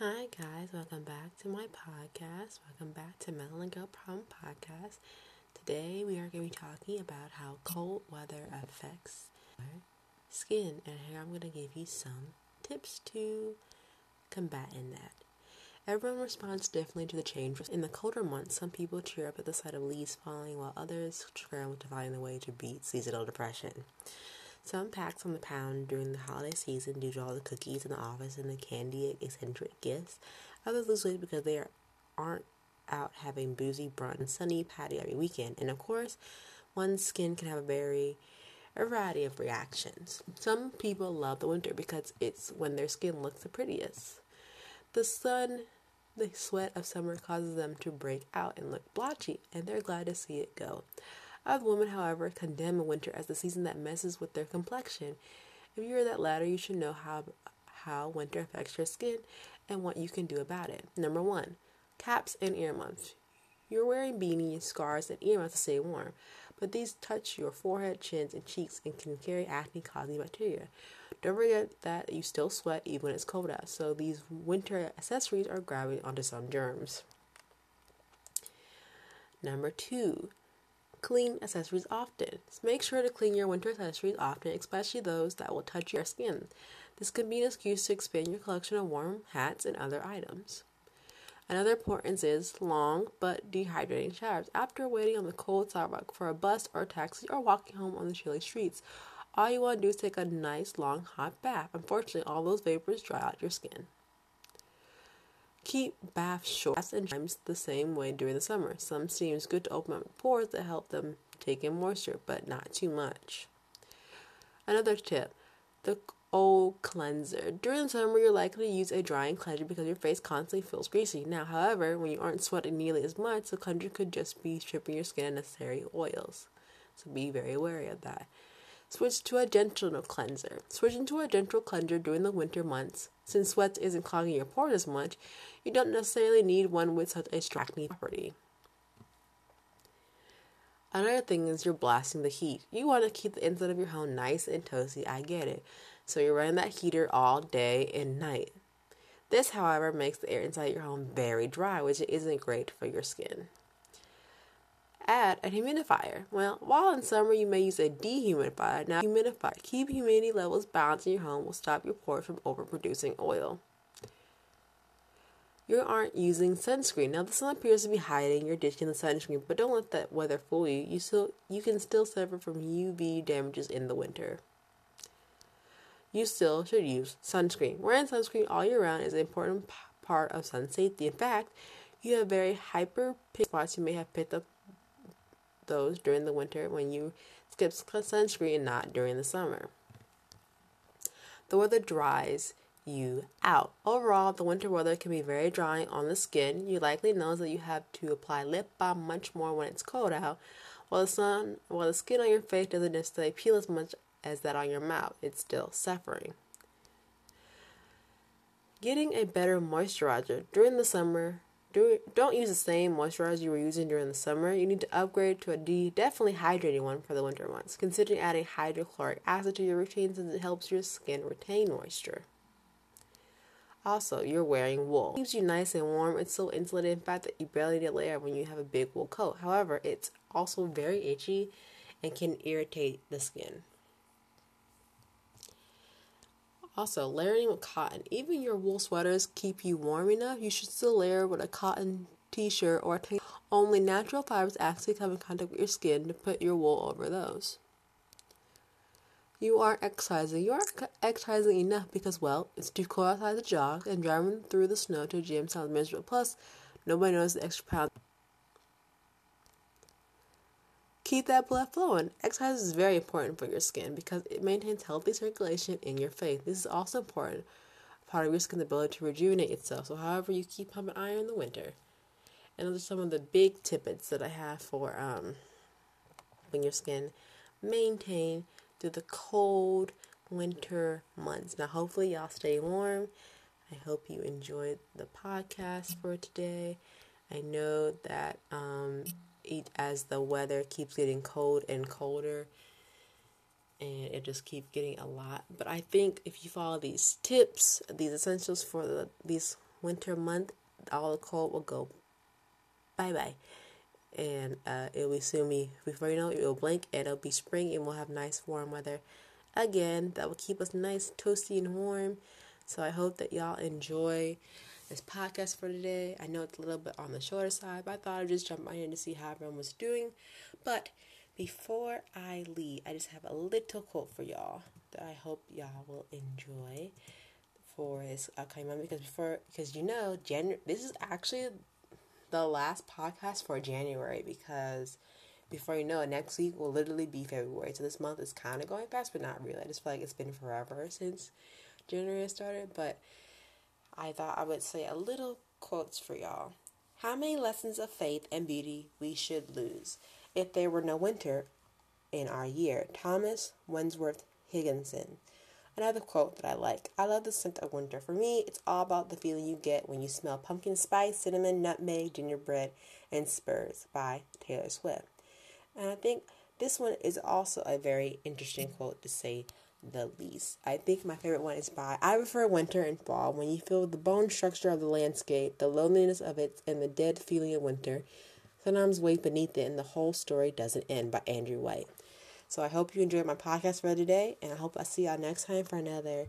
Hi, guys. Welcome back to my podcast. Welcome back to Melanin Girl Problem Podcast. Today, we are going to be talking about how cold weather affects our skin, and here I'm going to give you some tips to combat in that. Everyone responds differently to the change. In the colder months, some people cheer up at the sight of leaves falling, while others scramble to find a way to beat seasonal depression. Some packs on the pound during the holiday season due to all the cookies in the office and the candy eccentric gifts. Others lose weight because they are, aren't out having boozy, brunch, sunny patio every weekend. And of course, one's skin can have a very a variety of reactions. Some people love the winter because it's when their skin looks the prettiest. The sun, the sweat of summer causes them to break out and look blotchy, and they're glad to see it go. Other women, however, condemn winter as the season that messes with their complexion. If you're that latter, you should know how how winter affects your skin and what you can do about it. Number one, caps and earmuffs. You're wearing beanies, scarves, and earmuffs to stay warm, but these touch your forehead, chins, and cheeks and can carry acne causing bacteria. Don't forget that you still sweat even when it's cold out, so these winter accessories are grabbing onto some germs. Number two, Clean accessories often. Make sure to clean your winter accessories often, especially those that will touch your skin. This can be an excuse to expand your collection of warm hats and other items. Another importance is long but dehydrating showers. After waiting on the cold sidewalk for a bus or taxi or walking home on the chilly streets, all you want to do is take a nice long hot bath. Unfortunately, all those vapors dry out your skin. Keep baths short and times the same way during the summer. Some steams good to open up pores that help them take in moisture, but not too much. Another tip the old cleanser. During the summer, you're likely to use a drying cleanser because your face constantly feels greasy. Now, however, when you aren't sweating nearly as much, the cleanser could just be stripping your skin of necessary oils. So be very wary of that. Switch to a gentle cleanser. Switching to a gentle cleanser during the winter months, since sweat isn't clogging your pores as much, you don't necessarily need one with such a strong property. Another thing is you're blasting the heat. You want to keep the inside of your home nice and toasty, I get it. So you're running that heater all day and night. This, however, makes the air inside your home very dry, which isn't great for your skin. Add a humidifier. Well, while in summer you may use a dehumidifier, now humidifier. Keep humidity levels balanced in your home will stop your pores from overproducing oil you aren't using sunscreen. Now the sun appears to be hiding, you're ditching the sunscreen, but don't let that weather fool you. You still you can still suffer from UV damages in the winter. You still should use sunscreen. Wearing sunscreen all year round is an important part of sun safety. In fact, you have very hyper spots. You may have picked up those during the winter when you skip sunscreen not during the summer. The weather dries you out. Overall, the winter weather can be very drying on the skin. You likely know that you have to apply lip balm much more when it's cold out, while the sun, while the skin on your face doesn't necessarily peel as much as that on your mouth. It's still suffering. Getting a better moisturizer during the summer. Do, don't use the same moisturizer you were using during the summer. You need to upgrade to a definitely hydrating one for the winter months. Considering adding hydrochloric acid to your routine since it helps your skin retain moisture. Also, you're wearing wool. It keeps you nice and warm. It's so insulated, in fact, that you barely need a layer when you have a big wool coat. However, it's also very itchy and can irritate the skin. Also, layering with cotton. Even your wool sweaters keep you warm enough. You should still layer with a cotton t-shirt or t- only natural fibers actually come in contact with your skin to put your wool over those you aren't exercising. You aren't exercising enough because, well, it's too cold outside to jog, and driving through the snow to a gym sounds miserable. Plus, nobody knows the extra pound. Keep that blood flowing. Exercise is very important for your skin because it maintains healthy circulation in your face. This is also important part of your skin's ability to rejuvenate itself. So, however, you keep pumping iron in the winter. And those are some of the big tidbits that I have for um, helping your skin maintain through the cold winter months. Now, hopefully, y'all stay warm. I hope you enjoyed the podcast for today. I know that um, as the weather keeps getting cold and colder, and it just keeps getting a lot. But I think if you follow these tips, these essentials for the these winter month, all the cold will go bye bye. And uh, it'll be soon be before you know it, it'll blink and it'll be spring and we'll have nice warm weather again. That will keep us nice, toasty, and warm. So I hope that y'all enjoy this podcast for today. I know it's a little bit on the shorter side, but I thought I'd just jump on in to see how everyone was doing. But before I leave, I just have a little quote for y'all that I hope y'all will enjoy for this upcoming month because before because you know January this is actually the last podcast for January because before you know it next week will literally be February so this month is kind of going fast but not really I just feel like it's been forever since January started but I thought I would say a little quotes for y'all how many lessons of faith and beauty we should lose if there were no winter in our year Thomas Wentworth Higginson Another quote that I like I love the scent of winter. For me, it's all about the feeling you get when you smell pumpkin spice, cinnamon, nutmeg, gingerbread, and spurs by Taylor Swift. And I think this one is also a very interesting quote to say the least. I think my favorite one is by I prefer winter and fall when you feel the bone structure of the landscape, the loneliness of it, and the dead feeling of winter. Sometimes wait beneath it and the whole story doesn't end by Andrew Wyeth. So I hope you enjoyed my podcast for today, and I hope I see y'all next time for another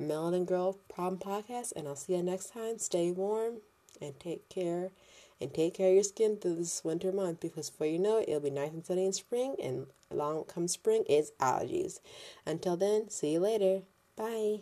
Melanin Girl Problem podcast. And I'll see you next time. Stay warm and take care, and take care of your skin through this winter month because before you know it, it'll be nice and sunny in spring, and along come spring is allergies. Until then, see you later. Bye.